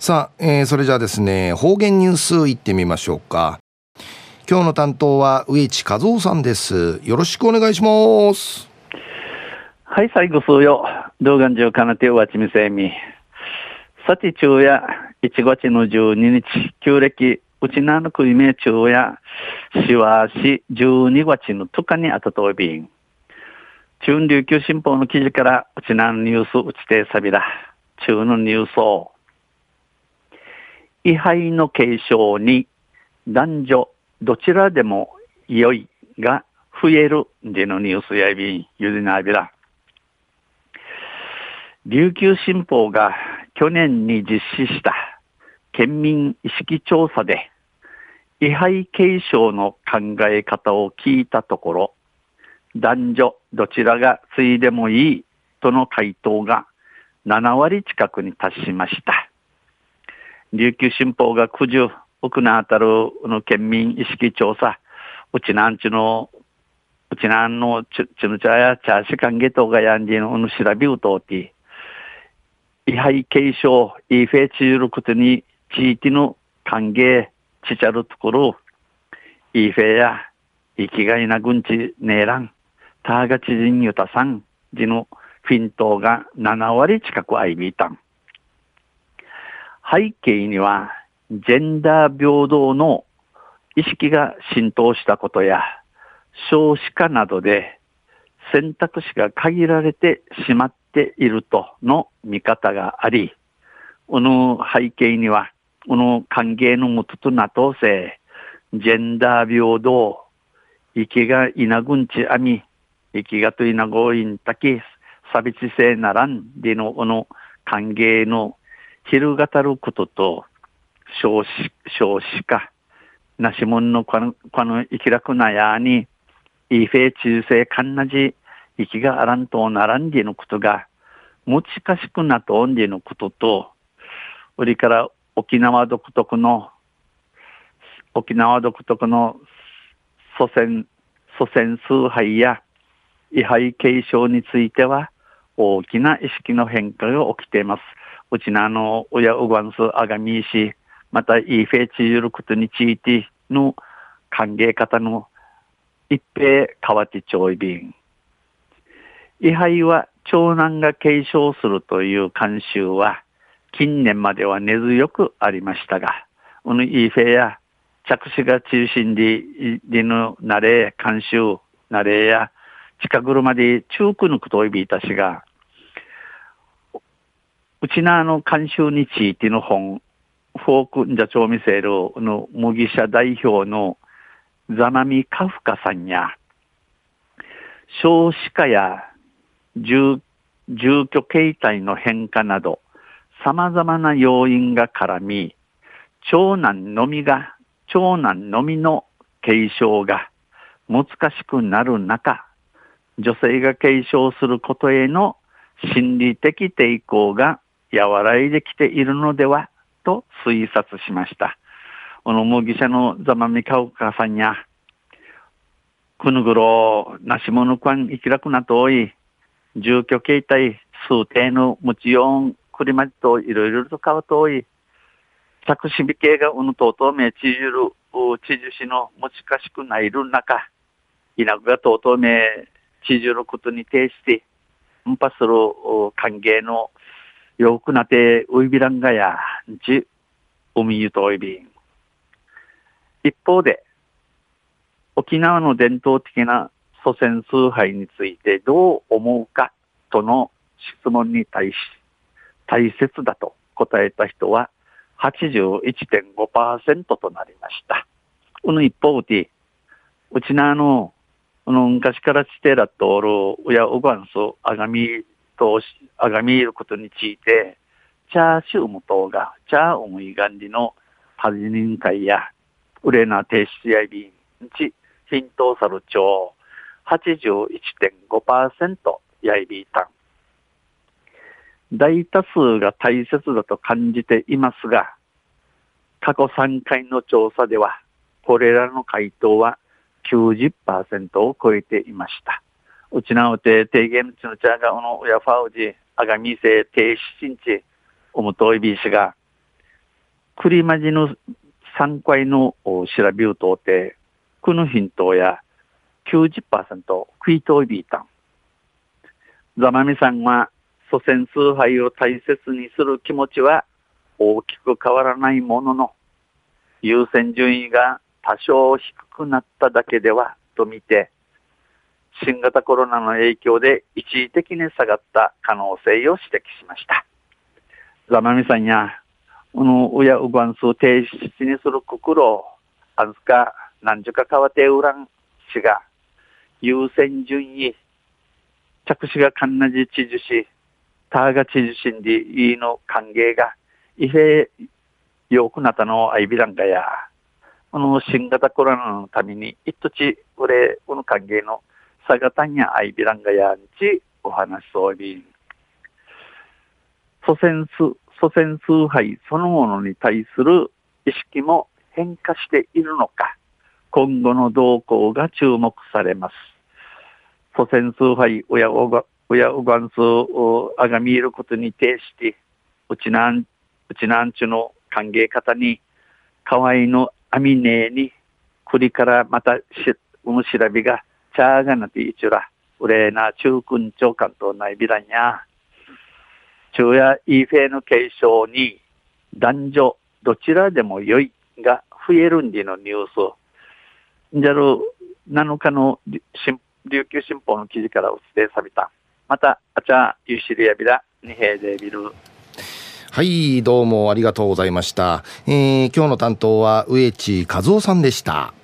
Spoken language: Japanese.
さあ、えー、それじゃあですね、方言ニュースいってみましょうか。今日の担当は植地和夫さんです。よろしくお願いします。はい、最後数よ。動画中かなてわちみせみ。さて中や1月の12日、旧暦、うちなのくいめ中や、しわし12月のとかにあたとびん。中琉球新報の記事から、うちなのニュースうちてさびら。中のニュースを。位牌の継承に男女どちらでも良いが増えるでのニュースやびん、ゆでなびら。琉球新報が去年に実施した県民意識調査で、位牌継承の考え方を聞いたところ、男女どちらが継いでもいいとの回答が7割近くに達しました。琉球新報が九十億のあたるの県民意識調査、うちなんちの、うちなんのちちぬちゃやちゃしかんげとがやんじのの調べうとうて、位牌継承、イフェチュルことに地域の歓迎、ちちゃるところ、イフェや生きがいなぐんちねえらん、たがちじんゆたさん、じのフィントが7割近くあいびいたん。背景には、ジェンダー平等の意識が浸透したことや、少子化などで選択肢が限られてしまっているとの見方があり、この背景には、この歓迎のもととなとせ、ジェンダー平等、生きがいなぐんちあみ、生きがといなごいんたき、差別性ならんでの、この歓迎の昼語ることと、少子、少子化、なしもんのこの、この生きらくなやに、いいフェ中世かんなじ、生きがあらんとならんでのことが、難しくなとんでのことと、売りから沖縄独特の、沖縄独特の祖先、祖先崇拝や位牌継承については、大きな意識の変化が起きています。うちのあの、親うがんすあがみいし、またいいフェチゆることについての歓迎方の一平河内町便。位牌は長男が継承するという慣習は近年までは根強くありましたが、このイーフェや着手が中心で、での慣れ、慣習、慣れや近車で中区のこといびいたしが、うちなあの監修についての本、フォークンジャチョウミセルの麦社代表のザナミカフカさんや、少子化や住住居形態の変化など、様々な要因が絡み、長男のみが、長男のみの継承が難しくなる中、女性が継承することへの心理的抵抗が和らいできているのではと推察しました。この麦茶のザマミカウカさんや、くぬぐろ、なしものかんいきらくなとおい、住居形態、数定の持ちよん、くりまじといろいろと買うとおい、着手美形がうぬとうとうめちじる、ちじゅしの持ちかしくないる中、いなくがとうとうめちじることに呈して、んぱする歓迎のよくなてウイビランガやち海ゆといびん。一方で、沖縄の伝統的な祖先崇拝についてどう思うかとの質問に対し、大切だと答えた人は81.5%となりました。この一方で、うちなの、この昔からしてらとおる、親うばんす、あがみとあがみいることについて、チャーシューム等が、チャーウムイガンリのパジニン会や、ウレナ提出やびんち、ヒントサル町、81.5%やいびいたん。大多数が大切だと感じていますが、過去3回の調査では、これらの回答は90%を超えていました。うちなうて、提言ちのちゃが、おの、やファウジ、あがみせ、停止しんち、おむといびしが、栗まじの3回の調べを通って、このヒントや90%食いといびいたん。ザマミさんは祖先崇拝を大切にする気持ちは大きく変わらないものの、優先順位が多少低くなっただけではと見て、新型コロナの影響で一時的に下がった可能性を指摘しました。ザマミさんや、この親うばんすを停止にするくくろあずか何十か変わってうらんしが、優先順位、着手がかんなじ知事し、たーが知事しんでいいの歓迎が、いへよくなったのあいびらんがや、この新型コロナのために、いっとち、俺、この歓迎のさがたんやあいびらんがやんち、お話そうびん。祖先数、祖先崇拝そのものに対する意識も変化しているのか、今後の動向が注目されます。祖先崇拝親おが、親おがんすをあがみいることに呈して、うちなん、うちなんちゅの歓迎方に、河合のアミネに、栗からまたし、うむ調べが、チャーガナティイチュラ、うれな中君長官とないびらんや、昼夜イーフェの継承に男女どちらでも良いが増えるんでのニュース。じゃる7日の琉球新報の記事からお伝えされた。また、あちゃ、ゆしりやびら、にへでびる。はい、どうもありがとうございました。えー、今日の担当は植地和夫さんでした。